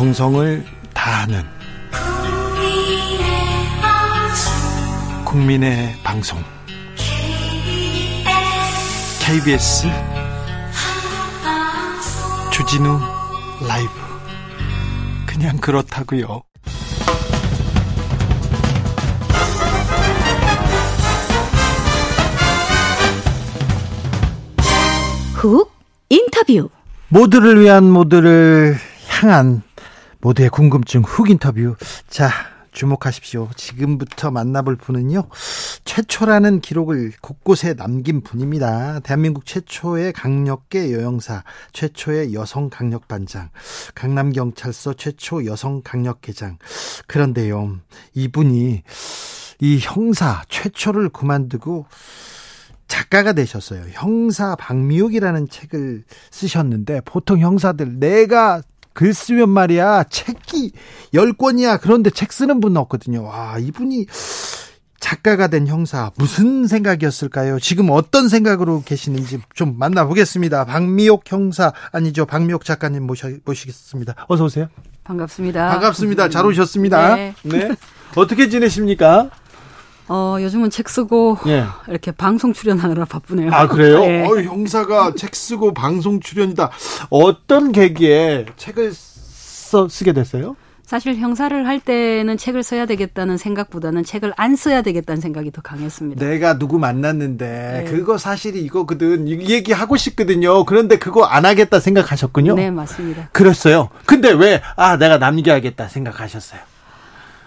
정성을 다하는 국민의 방송. KBS 주진우 라이브. 그냥 그렇다고요. 훅 인터뷰. 모두를 위한 모두를 향한 모두의 궁금증 훅 인터뷰. 자, 주목하십시오. 지금부터 만나볼 분은요. 최초라는 기록을 곳곳에 남긴 분입니다. 대한민국 최초의 강력계 여영사, 최초의 여성 강력반장, 강남경찰서 최초 여성 강력계장. 그런데요. 이분이 이 형사 최초를 그만두고 작가가 되셨어요. 형사 박미욱이라는 책을 쓰셨는데 보통 형사들 내가 글 쓰면 말이야 책이 10권이야 그런데 책 쓰는 분은 없거든요. 와 이분이 작가가 된 형사 무슨 생각이었을까요? 지금 어떤 생각으로 계시는지 좀 만나보겠습니다. 박미옥 형사 아니죠 박미옥 작가님 모셔, 모시겠습니다. 어서 오세요. 반갑습니다. 반갑습니다. 잘 오셨습니다. 네. 네. 어떻게 지내십니까? 어, 요즘은 책 쓰고 예. 이렇게 방송 출연하느라 바쁘네요. 아 그래요? 네. 어, 형사가 책 쓰고 방송 출연이다. 어떤 계기에 책을 써 쓰게 됐어요? 사실 형사를 할 때는 책을 써야 되겠다는 생각보다는 책을 안 써야 되겠다는 생각이 더 강했습니다. 내가 누구 만났는데 네. 그거 사실이 이거거든. 이 얘기 하고 싶거든요. 그런데 그거 안 하겠다 생각하셨군요. 네, 맞습니다. 그랬어요. 근데 왜 아 내가 남겨야겠다 생각하셨어요?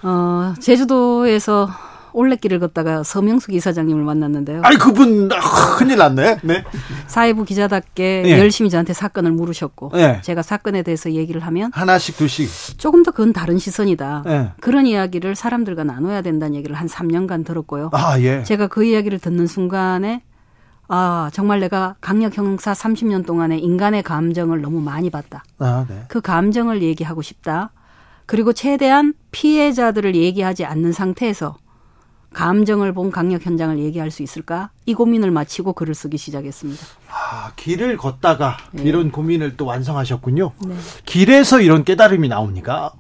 어, 제주도에서 올레길을 걷다가 서명숙 이사장님을 만났는데요. 아니 그분 아, 큰일 났네. 네. 사회부 기자답게 예. 열심히 저한테 사건을 물으셨고 예. 제가 사건에 대해서 얘기를 하면 하나씩 두씩. 조금 더 그건 다른 시선이다. 예. 그런 이야기를 사람들과 나눠야 된다는 얘기를 한 3년간 들었고요. 아 예. 제가 그 이야기를 듣는 순간에 아, 정말 내가 강력 형사 30년 동안의 인간의 감정을 너무 많이 봤다. 아 네. 그 감정을 얘기하고 싶다. 그리고 최대한 피해자들을 얘기하지 않는 상태에서 감정을 본 강력 현장을 얘기할 수 있을까? 이 고민을 마치고 글을 쓰기 시작했습니다. 아, 길을 걷다가 네. 이런 고민을 또 완성하셨군요. 길에서 이런 깨달음이 나옵니까?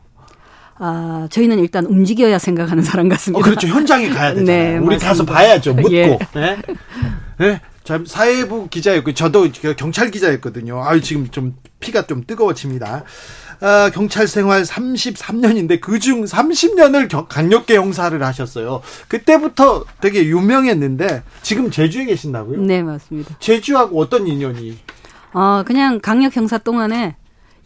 아, 저희는 일단 움직여야 생각하는 사람 어, 같습니다. 그렇죠. 현장에 가야 되잖아요. 네, 우리 맞습니다. 가서 봐야죠. 묻고. 예. 네. 네. 참 사회부 기자였고 저도 경찰 기자였거든요. 아유 지금 좀 피가 좀 뜨거워집니다. 아, 경찰 생활 33년인데 그중 30년을 강력계 형사를 하셨어요. 그때부터 되게 유명했는데 지금 제주에 계신다고요? 네, 맞습니다. 제주하고 어떤 인연이? 어, 그냥 강력 형사 동안에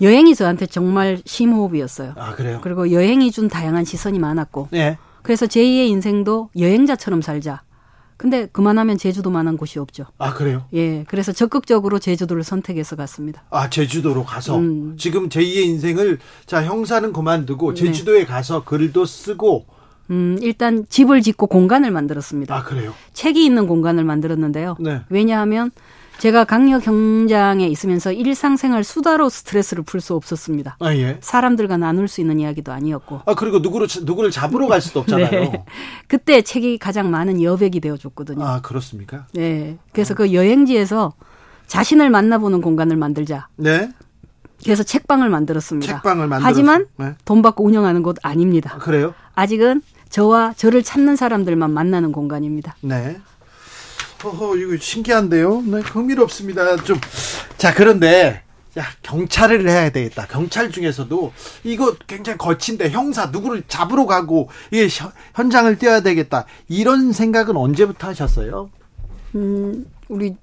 여행이 저한테 정말 심호흡이었어요. 아 그래요? 그리고 여행이 준 다양한 시선이 많았고 네. 그래서 제2의 인생도 여행자처럼 살자. 근데 그만하면 제주도만한 곳이 없죠. 아 그래요? 예, 그래서 적극적으로 제주도를 선택해서 갔습니다. 아 제주도로 가서 음. 지금 제2의 인생을 자 형사는 그만두고 네. 제주도에 가서 글도 쓰고 음, 일단 집을 짓고 공간을 만들었습니다. 아 그래요? 책이 있는 공간을 만들었는데요. 네. 왜냐하면 제가 강력 경장에 있으면서 일상생활 수다로 스트레스를 풀 수 없었습니다. 아 예. 사람들과 나눌 수 있는 이야기도 아니었고. 아 그리고 누구를 누구를 잡으러 갈 수도 없잖아요. 네. 그때 책이 가장 많은 여백이 되어줬거든요. 아 그렇습니까? 네. 그래서 그 여행지에서 자신을 만나보는 공간을 만들자. 네. 그래서 책방을 만들었습니다. 책방을 만들었어요. 하지만 네. 돈 받고 운영하는 곳 아닙니다. 아, 그래요? 아직은 저와 저를 찾는 사람들만 만나는 공간입니다. 네. 허허 이거 신기한데요. 네, 흥미롭습니다. 좀 자 그런데 야 경찰을 해야 되겠다. 경찰 중에서도 이거 굉장히 거친데 형사 누구를 잡으러 가고 이게 현- 현장을 떼어야 되겠다. 이런 생각은 언제부터 하셨어요? 음, 우리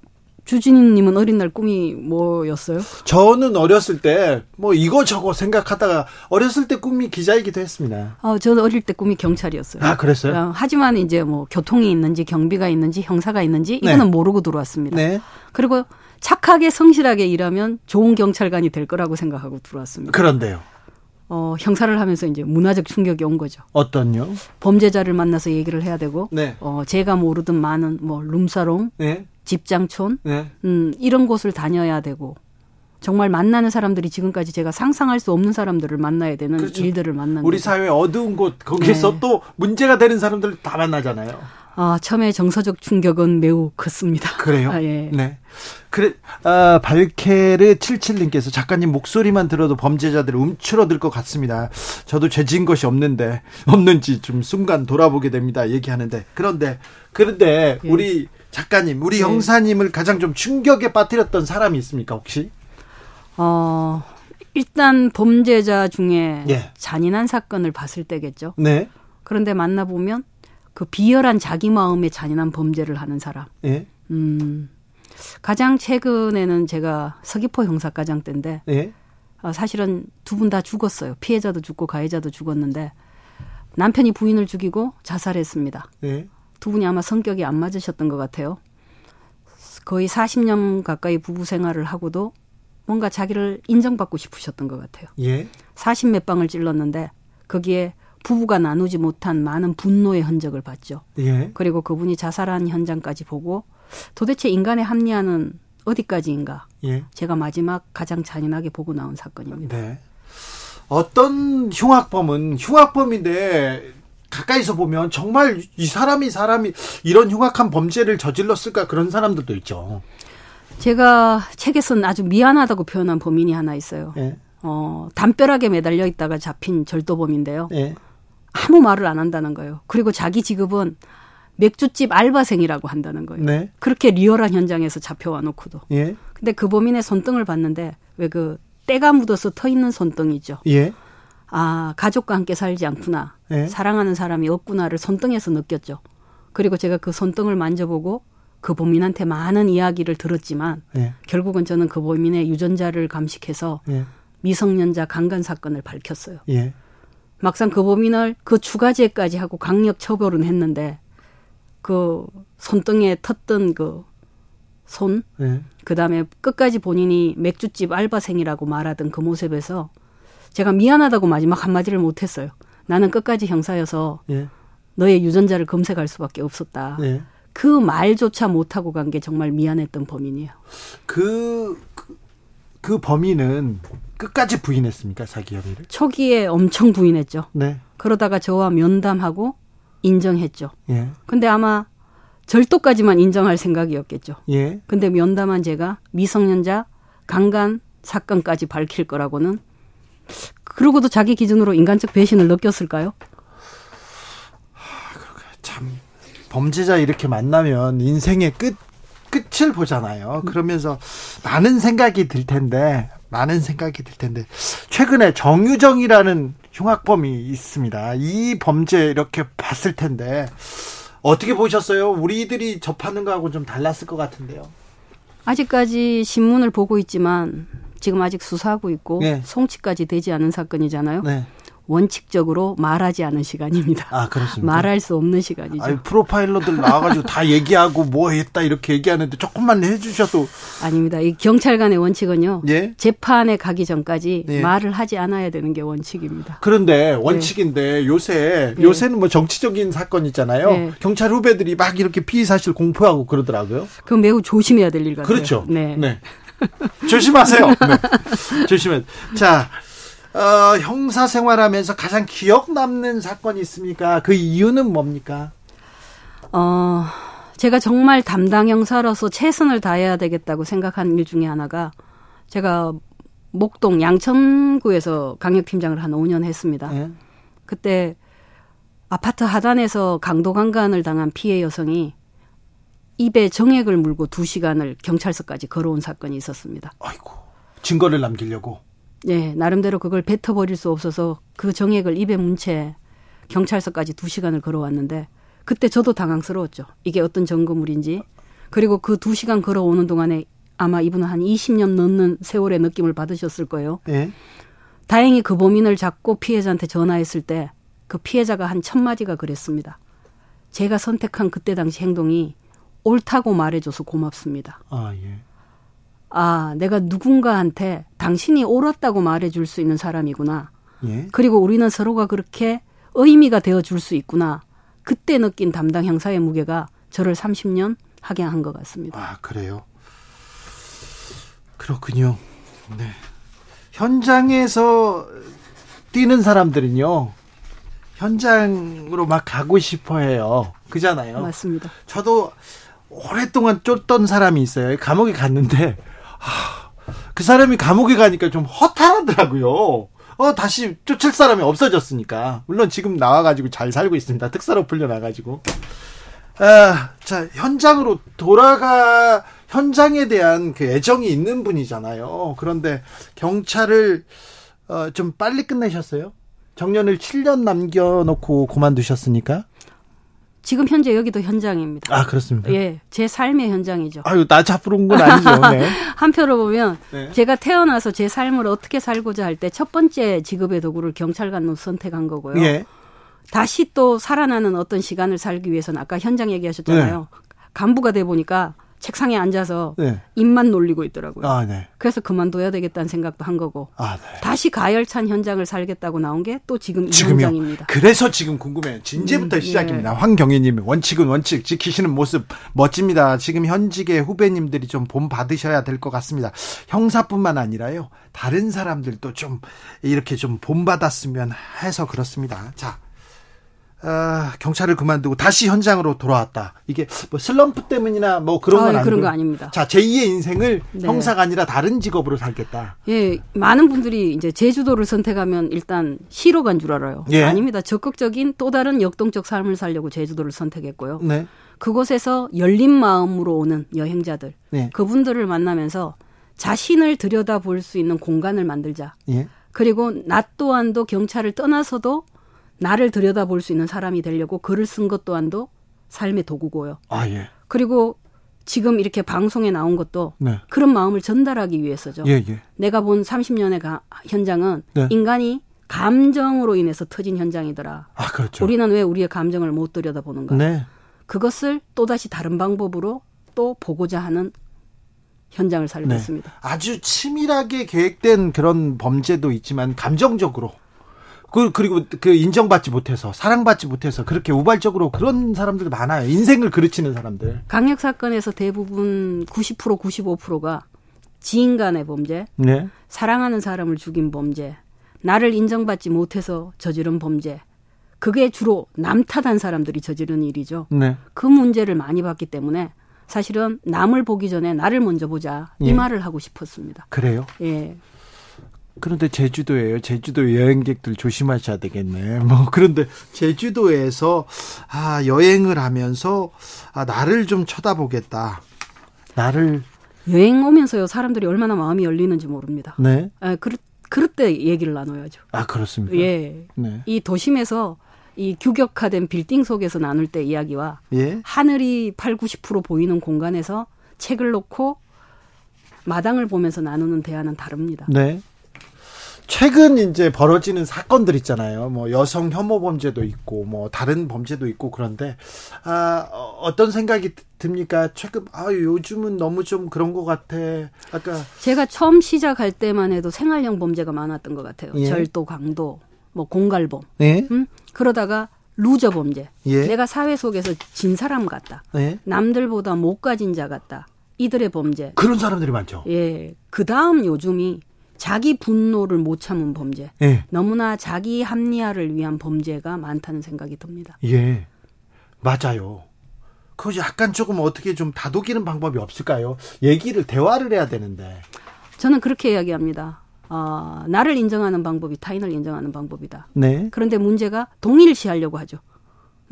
주진님은 어린 날 꿈이 뭐였어요? 저는 어렸을 때 뭐 이거 저거 생각하다가 어렸을 때 꿈이 기자이기도 했습니다. 어, 저는 어릴 때 꿈이 경찰이었어요. 아 그랬어요? 어, 하지만 이제 뭐 교통이 있는지 경비가 있는지 형사가 있는지 네. 이거는 모르고 들어왔습니다. 네. 그리고 착하게 성실하게 일하면 좋은 경찰관이 될 거라고 생각하고 들어왔습니다. 그런데요. 어, 형사를 하면서 이제 문화적 충격이 온 거죠. 어떤요? 범죄자를 만나서 얘기를 해야 되고, 네. 어, 제가 모르던 많은 뭐 룸사롱, 네. 집장촌, 네. 음, 이런 곳을 다녀야 되고, 정말 만나는 사람들이 지금까지 제가 상상할 수 없는 사람들을 만나야 되는 그렇죠. 일들을 만난 우리 거죠. 사회 어두운 곳 거기서 네. 또 문제가 되는 사람들 다 만나잖아요. 아, 처음에 정서적 충격은 매우 컸습니다. 그래요? 아, 예. 네. 그래, 아, 발케르 77님께서 작가님 목소리만 들어도 범죄자들을 움츠러들 것 같습니다. 저도 죄진 것이 없는데, 없는지 좀 순간 돌아보게 됩니다. 얘기하는데. 그런데, 그런데, 예. 우리 작가님, 우리 예. 형사님을 가장 좀 충격에 빠뜨렸던 사람이 있습니까, 혹시? 어, 일단 범죄자 중에 예. 잔인한 사건을 봤을 때겠죠. 네. 그런데 만나보면 그 비열한 자기 마음의 잔인한 범죄를 하는 사람. 예. 음, 가장 최근에는 제가 서귀포 형사과장 때인데 예. 어, 사실은 두 분 다 죽었어요. 피해자도 죽고 가해자도 죽었는데 남편이 부인을 죽이고 자살했습니다. 예. 두 분이 아마 성격이 안 맞으셨던 것 같아요. 거의 40년 가까이 부부 생활을 하고도 뭔가 자기를 인정받고 싶으셨던 것 같아요. 예. 40 몇 방을 찔렀는데 거기에 부부가 나누지 못한 많은 분노의 흔적을 봤죠. 예. 그리고 그분이 자살한 현장까지 보고 도대체 인간의 합리화는 어디까지인가? 예. 제가 마지막 가장 잔인하게 보고 나온 사건입니다. 네. 어떤 흉악범은 흉악범인데 가까이서 보면 정말 이 사람이 사람이 이런 흉악한 범죄를 저질렀을까 그런 사람들도 있죠. 제가 책에서는 아주 미안하다고 표현한 범인이 하나 있어요. 예. 어, 담벼락에 매달려 있다가 잡힌 절도범인데요. 예. 아무 말을 안 한다는 거예요. 그리고 자기 직업은 맥주집 알바생이라고 한다는 거예요. 네. 그렇게 리얼한 현장에서 잡혀와 놓고도. 예. 근데 그 범인의 손등을 봤는데 왜 그 때가 묻어서 터 있는 손등이죠. 예. 아, 가족과 함께 살지 않구나. 예. 사랑하는 사람이 없구나를 손등에서 느꼈죠. 그리고 제가 그 손등을 만져보고 그 범인한테 많은 이야기를 들었지만 예. 결국은 저는 그 범인의 유전자를 감식해서 예. 미성년자 강간 사건을 밝혔어요. 예. 막상 그 범인을 그 추가죄까지 하고 강력 처벌은 했는데 그 손등에 텄던 그 손, 예. 그 다음에 끝까지 본인이 맥주집 알바생이라고 말하던 그 모습에서 제가 미안하다고 마지막 한마디를 못했어요. 나는 끝까지 형사여서 예. 너의 유전자를 검색할 수밖에 없었다. 예. 그 말조차 못하고 간 게 정말 미안했던 범인이에요. 그, 그, 그 범인은 끝까지 부인했습니까 사기 혐의를? 초기에 엄청 부인했죠. 네. 그러다가 저와 면담하고 인정했죠. 예. 근데 아마 절도까지만 인정할 생각이었겠죠. 예. 근데 면담한 제가 미성년자 강간 사건까지 밝힐 거라고는 그러고도 자기 기준으로 인간적 배신을 느꼈을까요? 참 범죄자 이렇게 만나면 인생의 끝 끝을 보잖아요. 그러면서 많은 생각이 들 텐데 많은 생각이 들 텐데 최근에 정유정이라는 흉악범이 있습니다. 이 범죄 이렇게 봤을 텐데 어떻게 보셨어요? 우리들이 접하는 거하고 좀 달랐을 것 같은데요. 아직까지 신문을 보고 있지만 지금 아직 수사하고 있고 네. 송치까지 되지 않은 사건이잖아요. 네. 원칙적으로 말하지 않은 시간입니다. 아 그렇습니다. 말할 수 없는 시간이죠. 아니 프로파일러들 나와가지고 다 얘기하고 뭐 했다 이렇게 얘기하는데 조금만 해주셔도 아닙니다. 이 경찰관의 원칙은요. 예. 재판에 가기 전까지 예. 말을 하지 않아야 되는 게 원칙입니다. 그런데 원칙인데 요새 네. 요새는 뭐 정치적인 사건 있잖아요. 네. 경찰 후배들이 막 이렇게 피의 사실 공표하고 그러더라고요. 그건 매우 조심해야 될 일 같아요. 그렇죠. 네. 조심하세요. 네. 조심해. 자, 어, 형사 생활하면서 가장 기억 남는 사건이 있습니까? 그 이유는 뭡니까? 어, 제가 정말 담당 형사로서 최선을 다해야 되겠다고 생각한 일 중에 하나가 제가 목동 양천구에서 강력팀장을 한 5년 했습니다. 예. 그때 아파트 하단에서 강도 강간을 당한 피해 여성이 입에 정액을 물고 2시간을 경찰서까지 걸어온 사건이 있었습니다. 아이고 증거를 남기려고. 예, 나름대로 그걸 뱉어버릴 수 없어서 그 정액을 입에 문 채 경찰서까지 2시간을 걸어왔는데 그때 저도 당황스러웠죠. 이게 어떤 점거물인지. 그리고 그 2시간 걸어오는 동안에 아마 이분은 한 20년 넘는 세월의 느낌을 받으셨을 거예요. 예. 다행히 그 범인을 잡고 피해자한테 전화했을 때 그 피해자가 한 첫 마디가 그랬습니다. 제가 선택한 그때 당시 행동이 옳다고 말해줘서 고맙습니다. 아 예. 아, 내가 누군가한테 당신이 옳았다고 말해줄 수 있는 사람이구나. 예. 그리고 우리는 서로가 그렇게 의미가 되어 줄 수 있구나. 그때 느낀 담당 형사의 무게가 저를 30년 하게 한것 같습니다. 아 그래요. 그렇군요. 네. 현장에서 뛰는 사람들은요. 현장으로 막 가고 싶어 해요. 그잖아요. 맞습니다. 저도 오랫동안 쫓던 사람이 있어요. 감옥에 갔는데 하, 그 사람이 감옥에 가니까 좀 허탈하더라고요. 어 다시 쫓을 사람이 없어졌으니까 물론 지금 나와가지고 잘 살고 있습니다. 특사로 풀려나가지고 아, 자 현장으로 돌아가 현장에 대한 그 애정이 있는 분이잖아요. 그런데 경찰을 어, 좀 빨리 끝내셨어요? 정년을 7년 남겨놓고 그만두셨으니까? 지금 현재 여기도 현장입니다. 아, 그렇습니까? 예, 제 삶의 현장이죠. 아유, 나온건 아니죠. 네. 한편으로 보면 네. 제가 태어나서 제 삶을 어떻게 살고자 할 때 첫 번째 직업의 도구를 경찰관으로 선택한 거고요. 예. 다시 또 살아나는 어떤 시간을 살기 위해서는 아까 현장 얘기하셨잖아요. 간부가 돼 보니까 책상에 앉아서 네. 입만 놀리고 있더라고요. 아, 네. 그래서 그만둬야 되겠다는 생각도 한 거고 아, 네. 다시 가열찬 현장을 살겠다고 나온 게 또 지금 이 지금요. 현장입니다. 그래서 지금 궁금해요. 진제부터 음, 시작입니다. 황경희님 원칙은 원칙 지키시는 모습 멋집니다. 지금 현직의 후배님들이 좀 본 받으셔야 될 것 같습니다. 형사뿐만 아니라요. 다른 사람들도 좀 이렇게 좀 본받았으면 해서 그렇습니다. 자. 아, 경찰을 그만두고 다시 현장으로 돌아왔다. 이게 뭐 슬럼프 때문이나 뭐 그런 건 아, 아니고 그런 거 아닙니다. 자, 제2의 인생을 네. 형사가 아니라 다른 직업으로 살겠다. 예, 많은 분들이 이제 제주도를 선택하면 일단 시로 간 줄 알아요. 예. 아닙니다. 적극적인 또 다른 역동적 삶을 살려고 제주도를 선택했고요. 네. 그곳에서 열린 마음으로 오는 여행자들, 네. 그분들을 만나면서 자신을 들여다 볼 수 있는 공간을 만들자. 예. 그리고 나 또한도 경찰을 떠나서도 나를 들여다 볼 수 있는 사람이 되려고 글을 쓴 것 또한도 삶의 도구고요. 아, 예. 그리고 지금 이렇게 방송에 나온 것도 네. 그런 마음을 전달하기 위해서죠. 예, 예. 내가 본 30년의 가, 현장은 네. 인간이 감정으로 인해서 터진 현장이더라. 아, 그렇죠. 우리는 왜 우리의 감정을 못 들여다보는가? 네. 그것을 또다시 다른 방법으로 또 보고자 하는 현장을 살고 네. 있습니다. 아주 치밀하게 계획된 그런 범죄도 있지만 감정적으로 그 그리고 그 인정받지 못해서 사랑받지 못해서 그렇게 우발적으로 그런 사람들 많아요. 인생을 그르치는 사람들. 강력 사건에서 대부분 90% 95%가 지인 간의 범죄, 네. 사랑하는 사람을 죽인 범죄, 나를 인정받지 못해서 저지른 범죄. 그게 주로 남 탓한 사람들이 저지른 일이죠. 네. 그 문제를 많이 봤기 때문에 사실은 남을 보기 전에 나를 먼저 보자 이 예. 말을 하고 싶었습니다. 그래요. 예. 그런데 제주도예요. 제주도 여행객들 조심하셔야 되겠네. 뭐 그런데 제주도에서 아 여행을 하면서 아 나를 좀 쳐다보겠다. 나를 여행 오면서요 사람들이 얼마나 마음이 열리는지 모릅니다. 네. 아, 그럴, 그럴 때 얘기를 나눠야죠. 아 그렇습니까? 예. 네. 이 도심에서 이 규격화된 빌딩 속에서 나눌 때 이야기와 예. 하늘이 8, 90% 보이는 공간에서 책을 놓고 마당을 보면서 나누는 대화는 다릅니다. 네. 최근 이제 벌어지는 사건들 있잖아요. 뭐 여성 혐오 범죄도 있고 뭐 다른 범죄도 있고 그런데 아 어, 어떤 생각이 드- 듭니까? 최근 아 요즘은 너무 좀 그런 것 같아. 아까 제가 처음 시작할 때만 해도 생활형 범죄가 많았던 것 같아요. 예. 절도, 강도, 뭐 공갈범. 예 음? 그러다가 루저 범죄. 예. 내가 사회 속에서 진 사람 같다. 예 남들보다 못 가진 자 같다. 이들의 범죄. 그런 사람들이 많죠. 예. 그 다음 요즘이 자기 분노를 못 참은 범죄. 예 너무나 자기 합리화를 위한 범죄가 많다는 생각이 듭니다. 예. 맞아요. 그거 약간 조금 어떻게 좀 다독이는 방법이 없을까요? 얘기를 대화를 해야 되는데. 저는 그렇게 이야기합니다. 아, 나를 인정하는 방법이 타인을 인정하는 방법이다. 네. 그런데 문제가 동일시하려고 하죠.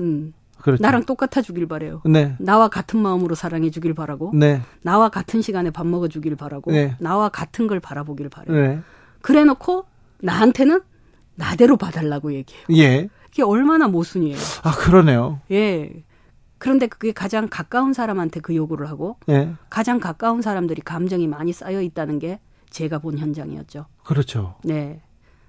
음, 그렇죠. 나랑 똑같아 주길 바래요. 네. 나와 같은 마음으로 사랑해 주길 바라고, 네. 나와 같은 시간에 밥 먹어 주길 바라고, 네. 나와 같은 걸 바라보길 바래요. 네. 그래 놓고 나한테는 나대로 봐달라고 얘기해요. 예. 이게 얼마나 모순이에요. 아 그러네요. 예. 그런데 그게 가장 가까운 사람한테 그 요구를 하고 예. 가장 가까운 사람들이 감정이 많이 쌓여 있다는 게 제가 본 현장이었죠. 그렇죠. 네.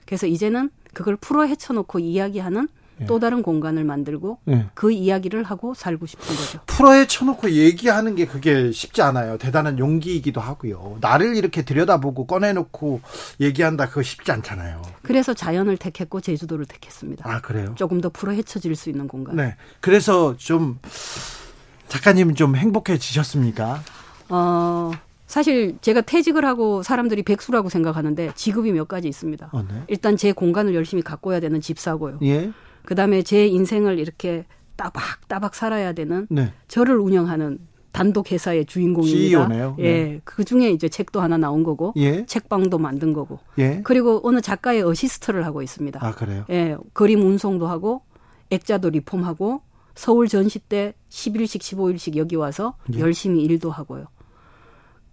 그래서 이제는 그걸 풀어 헤쳐놓고 이야기하는 예. 또 다른 공간을 만들고 예. 그 이야기를 하고 살고 싶은 거죠. 풀어에 쳐놓고 얘기하는 게 그게 쉽지 않아요. 대단한 용기이기도 하고요. 나를 이렇게 들여다보고 꺼내놓고 얘기한다 그거 쉽지 않잖아요. 그래서 자연을 택했고 제주도를 택했습니다. 아 그래요? 조금 더 풀어 헤쳐질 수 있는 공간. 네. 그래서 좀 작가님 좀 행복해지셨습니까? 어, 사실 제가 퇴직을 하고 사람들이 백수라고 생각하는데 직업이 몇 가지 있습니다. 어, 네. 일단 제 공간을 열심히 가꿔야 되는 집사고요. 예. 그 다음에 제 인생을 이렇게 따박 따박 살아야 되는 네. 저를 운영하는 단독 회사의 주인공입니다. CEO네요. 예, 네. 그 중에 이제 책도 하나 나온 거고, 예. 책방도 만든 거고, 예. 그리고 어느 작가의 어시스트를 하고 있습니다. 아, 그래요. 예, 그림 운송도 하고, 액자도 리폼하고, 서울 전시 때 10일씩 15일씩 여기 와서 예. 열심히 일도 하고요.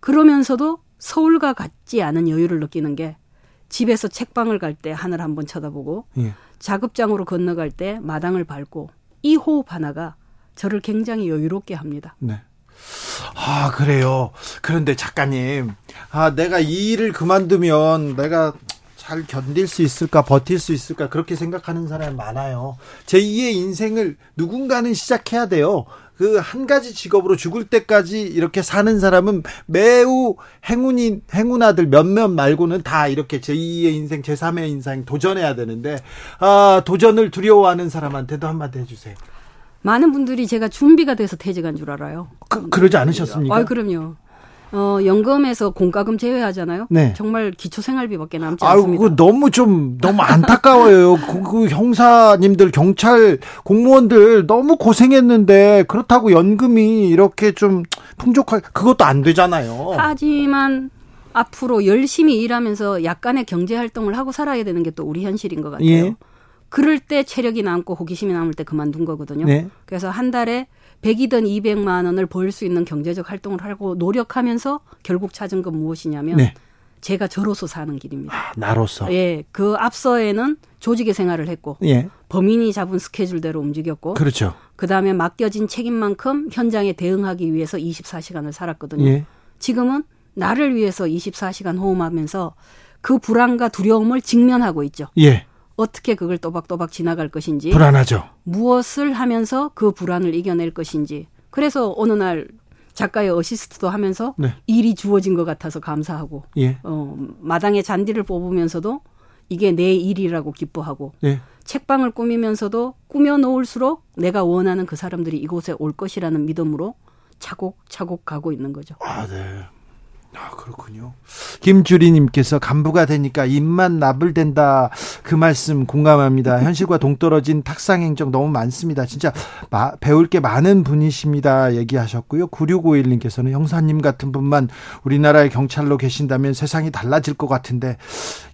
그러면서도 서울과 같지 않은 여유를 느끼는 게 집에서 책방을 갈 때 하늘 한번 쳐다보고 예. 작업장으로 건너갈 때 마당을 밟고 이 호흡 하나가 저를 굉장히 여유롭게 합니다. 네. 아, 그래요. 그런데 작가님, 아, 내가 이 일을 그만두면 내가 잘 견딜 수 있을까, 버틸 수 있을까, 그렇게 생각하는 사람이 많아요. 제2의 인생을 누군가는 시작해야 돼요. 그 한 가지 직업으로 죽을 때까지 이렇게 사는 사람은 매우 행운이, 행운아들 몇몇 말고는 다 이렇게 제2의 인생, 제3의 인생 도전해야 되는데, 아, 도전을 두려워하는 사람한테도 한마디 해 주세요. 많은 분들이 제가 준비가 돼서 퇴직한 줄 알아요. 그, 그러지 않으셨습니까? 아, 그럼요. 어, 연금에서 공과금 제외하잖아요. 네. 정말 기초 생활비밖에 남지 아유, 않습니다. 그 너무 좀 너무 안타까워요. 그, 그 형사님들, 경찰 공무원들 너무 고생했는데 그렇다고 연금이 이렇게 좀 풍족할 그것도 안 되잖아요. 하지만 앞으로 열심히 일하면서 약간의 경제 활동을 하고 살아야 되는 게 또 우리 현실인 것 같아요. 예. 그럴 때 체력이 남고 호기심이 남을 때 그만둔 거거든요. 네. 그래서 한 달에 100이든 200만 원을 벌 수 있는 경제적 활동을 하고 노력하면서 결국 찾은 건 무엇이냐면 네. 제가 저로서 사는 길입니다. 아, 나로서. 예, 그 앞서에는 조직의 생활을 했고 예. 범인이 잡은 스케줄대로 움직였고 그렇죠. 그다음에 맡겨진 책임만큼 현장에 대응하기 위해서 24시간을 살았거든요. 예. 지금은 나를 위해서 24시간 호흡하면서 그 불안과 두려움을 직면하고 있죠. 예. 어떻게 그걸 또박또박 지나갈 것인지, 불안하죠. 무엇을 하면서 그 불안을 이겨낼 것인지. 그래서 어느 날 작가의 어시스트도 하면서 네. 일이 주어진 것 같아서 감사하고, 예. 어, 마당에 잔디를 뽑으면서도 이게 내 일이라고 기뻐하고, 예. 책방을 꾸미면서도 꾸며 놓을수록 내가 원하는 그 사람들이 이곳에 올 것이라는 믿음으로 차곡차곡 가고 있는 거죠. 아, 네. 아, 그렇군요. 김주리님께서 간부가 되니까 입만 나불댄다. 그 말씀 공감합니다. 현실과 동떨어진 탁상 행정 너무 많습니다. 진짜 마- 배울 게 많은 분이십니다. 얘기하셨고요. 9651님께서는 형사님 같은 분만 우리나라의 경찰로 계신다면 세상이 달라질 것 같은데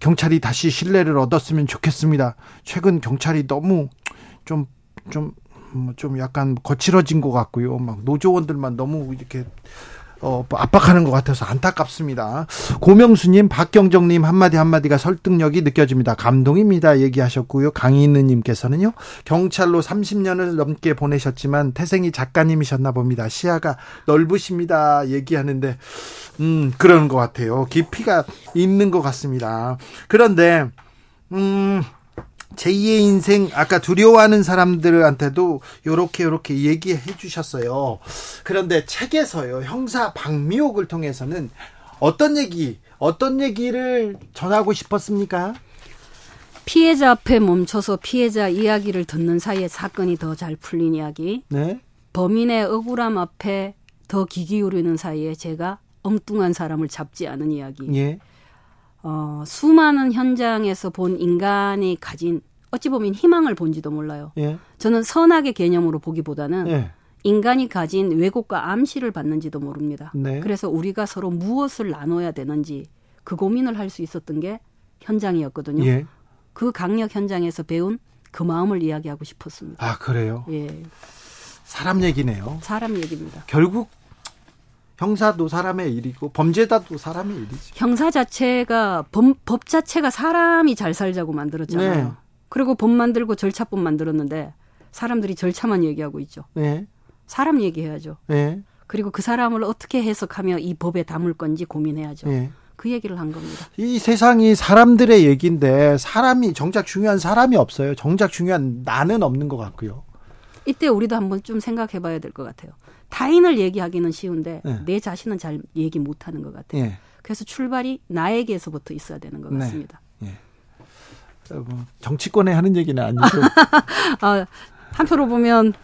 경찰이 다시 신뢰를 얻었으면 좋겠습니다. 최근 경찰이 너무 좀, 좀, 뭐좀 약간 거칠어진 것 같고요. 막 노조원들만 너무 이렇게 어, 압박하는 것 같아서 안타깝습니다. 고명수님, 박경정님 한마디 한마디가 설득력이 느껴집니다. 감동입니다. 얘기하셨고요. 강인우님께서는요, 경찰로 30년을 넘게 보내셨지만 태생이 작가님이셨나 봅니다. 시야가 넓으십니다. 얘기하는데, 음, 그런 것 같아요. 깊이가 있는 것 같습니다. 그런데, 음, 제2의 인생 아까 두려워하는 사람들한테도 요렇게 요렇게 얘기해 주셨어요. 그런데 책에서요. 형사 박미옥을 통해서는 어떤 얘기 어떤 얘기를 전하고 싶었습니까? 피해자 앞에 멈춰서 피해자 이야기를 듣는 사이에 사건이 더 잘 풀린 이야기. 네. 범인의 억울함 앞에 더 귀 기울이는 사이에 제가 엉뚱한 사람을 잡지 않은 이야기. 예. 어, 수많은 현장에서 본 인간이 가진 어찌 보면 희망을 본지도 몰라요. 예. 저는 선악의 개념으로 보기보다는 예. 인간이 가진 왜곡과 암시를 받는지도 모릅니다. 네. 그래서 우리가 서로 무엇을 나눠야 되는지 그 고민을 할 수 있었던 게 현장이었거든요. 예. 그 강력 현장에서 배운 그 마음을 이야기하고 싶었습니다. 아, 그래요. 예, 사람 얘기네요. 사람 얘기입니다. 결국 형사도 사람의 일이고 범죄자도 사람의 일이지. 형사 자체가 법, 법 자체가 사람이 잘 살자고 만들었잖아요. 네. 그리고 법 만들고 절차법 만들었는데 사람들이 절차만 얘기하고 있죠. 예. 사람 얘기해야죠. 예. 그리고 그 사람을 어떻게 해석하며 이 법에 담을 건지 고민해야죠. 예. 그 얘기를 한 겁니다. 이 세상이 사람들의 얘기인데 사람이 정작 중요한 사람이 없어요. 정작 중요한 나는 없는 것 같고요. 이때 우리도 한번 좀 생각해 봐야 될 것 같아요. 타인을 얘기하기는 쉬운데 네. 내 자신은 잘 얘기 못 하는 것 같아요. 예. 그래서 출발이 나에게서부터 있어야 되는 것 네. 같습니다. 어, 뭐 정치권에 하는 얘기는 아니고 아, 한표로 보면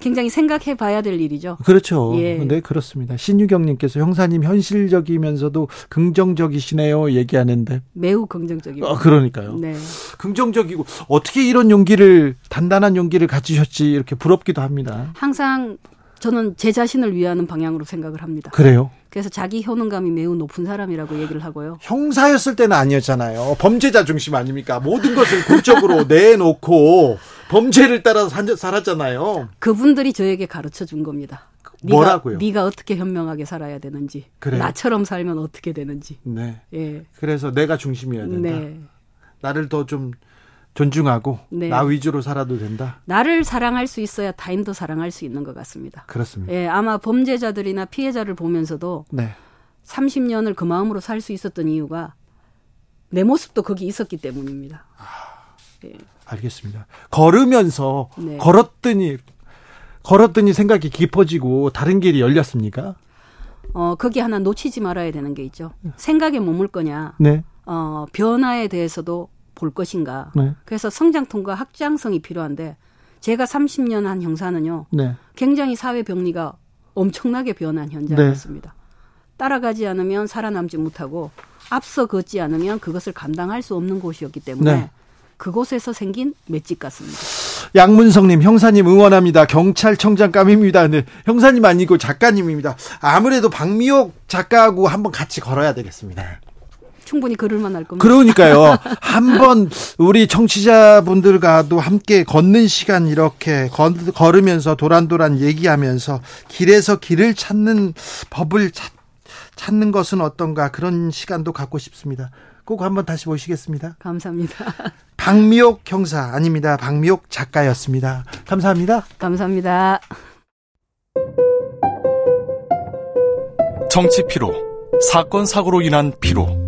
굉장히 생각해 봐야 될 일이죠. 그렇죠. 예. 네, 그렇습니다. 신유경님께서 형사님 현실적이면서도 긍정적이시네요. 얘기하는데. 매우 긍정적이고. 아, 그러니까요. 네. 긍정적이고 어떻게 이런 용기를 단단한 용기를 가지셨지 이렇게 부럽기도 합니다. 항상 저는 제 자신을 위하는 방향으로 생각을 합니다. 그래요? 그래서 자기 효능감이 매우 높은 사람이라고 얘기를 하고요. 형사였을 때는 아니었잖아요. 범죄자 중심 아닙니까? 모든 것을 공적으로 내놓고 범죄를 따라서 살았잖아요. 그분들이 저에게 가르쳐 준 겁니다. 뭐라고요? 네가 어떻게 현명하게 살아야 되는지, 그래요? 나처럼 살면 어떻게 되는지. 네. 예. 그래서 내가 중심이어야 된다. 네. 나를 더 좀 존중하고 네. 나 위주로 살아도 된다. 나를 사랑할 수 있어야 타인도 사랑할 수 있는 것 같습니다. 그렇습니다. 예, 아마 범죄자들이나 피해자를 보면서도 네. 30년을 그 마음으로 살 수 있었던 이유가 내 모습도 거기 있었기 때문입니다. 아, 예. 알겠습니다. 걸으면서 네. 걸었더니 걸었더니 생각이 깊어지고 다른 길이 열렸습니까? 어, 거기 하나 놓치지 말아야 되는 게 있죠. 생각에 머물 거냐. 네. 어, 변화에 대해서도 볼 것인가. 네. 그래서 성장통과 확장성이 필요한데 제가 30년 한 형사는요. 네. 굉장히 사회 병리가 엄청나게 변한 현장이었습니다. 네. 따라가지 않으면 살아남지 못하고 앞서 걷지 않으면 그것을 감당할 수 없는 곳이었기 때문에 네. 그곳에서 생긴 맷집 같습니다. 양문성님, 형사님 응원합니다. 경찰청장 감입니다. 네, 형사님 아니고 작가님입니다. 아무래도 박미옥 작가하고 한번 같이 걸어야 되겠습니다. 충분히 걸을 만 할 겁니다. 그러니까요. 한번 우리 청취자분들과도 함께 걷는 시간 이렇게 걸으면서 도란도란 얘기하면서 길에서 길을 찾는 법을 찾, 찾는 것은 어떤가 그런 시간도 갖고 싶습니다. 꼭 한번 다시 모시겠습니다. 감사합니다. 박미옥 형사 아닙니다. 박미옥 작가였습니다. 감사합니다. 감사합니다. 정치 피로, 사건 사고로 인한 피로,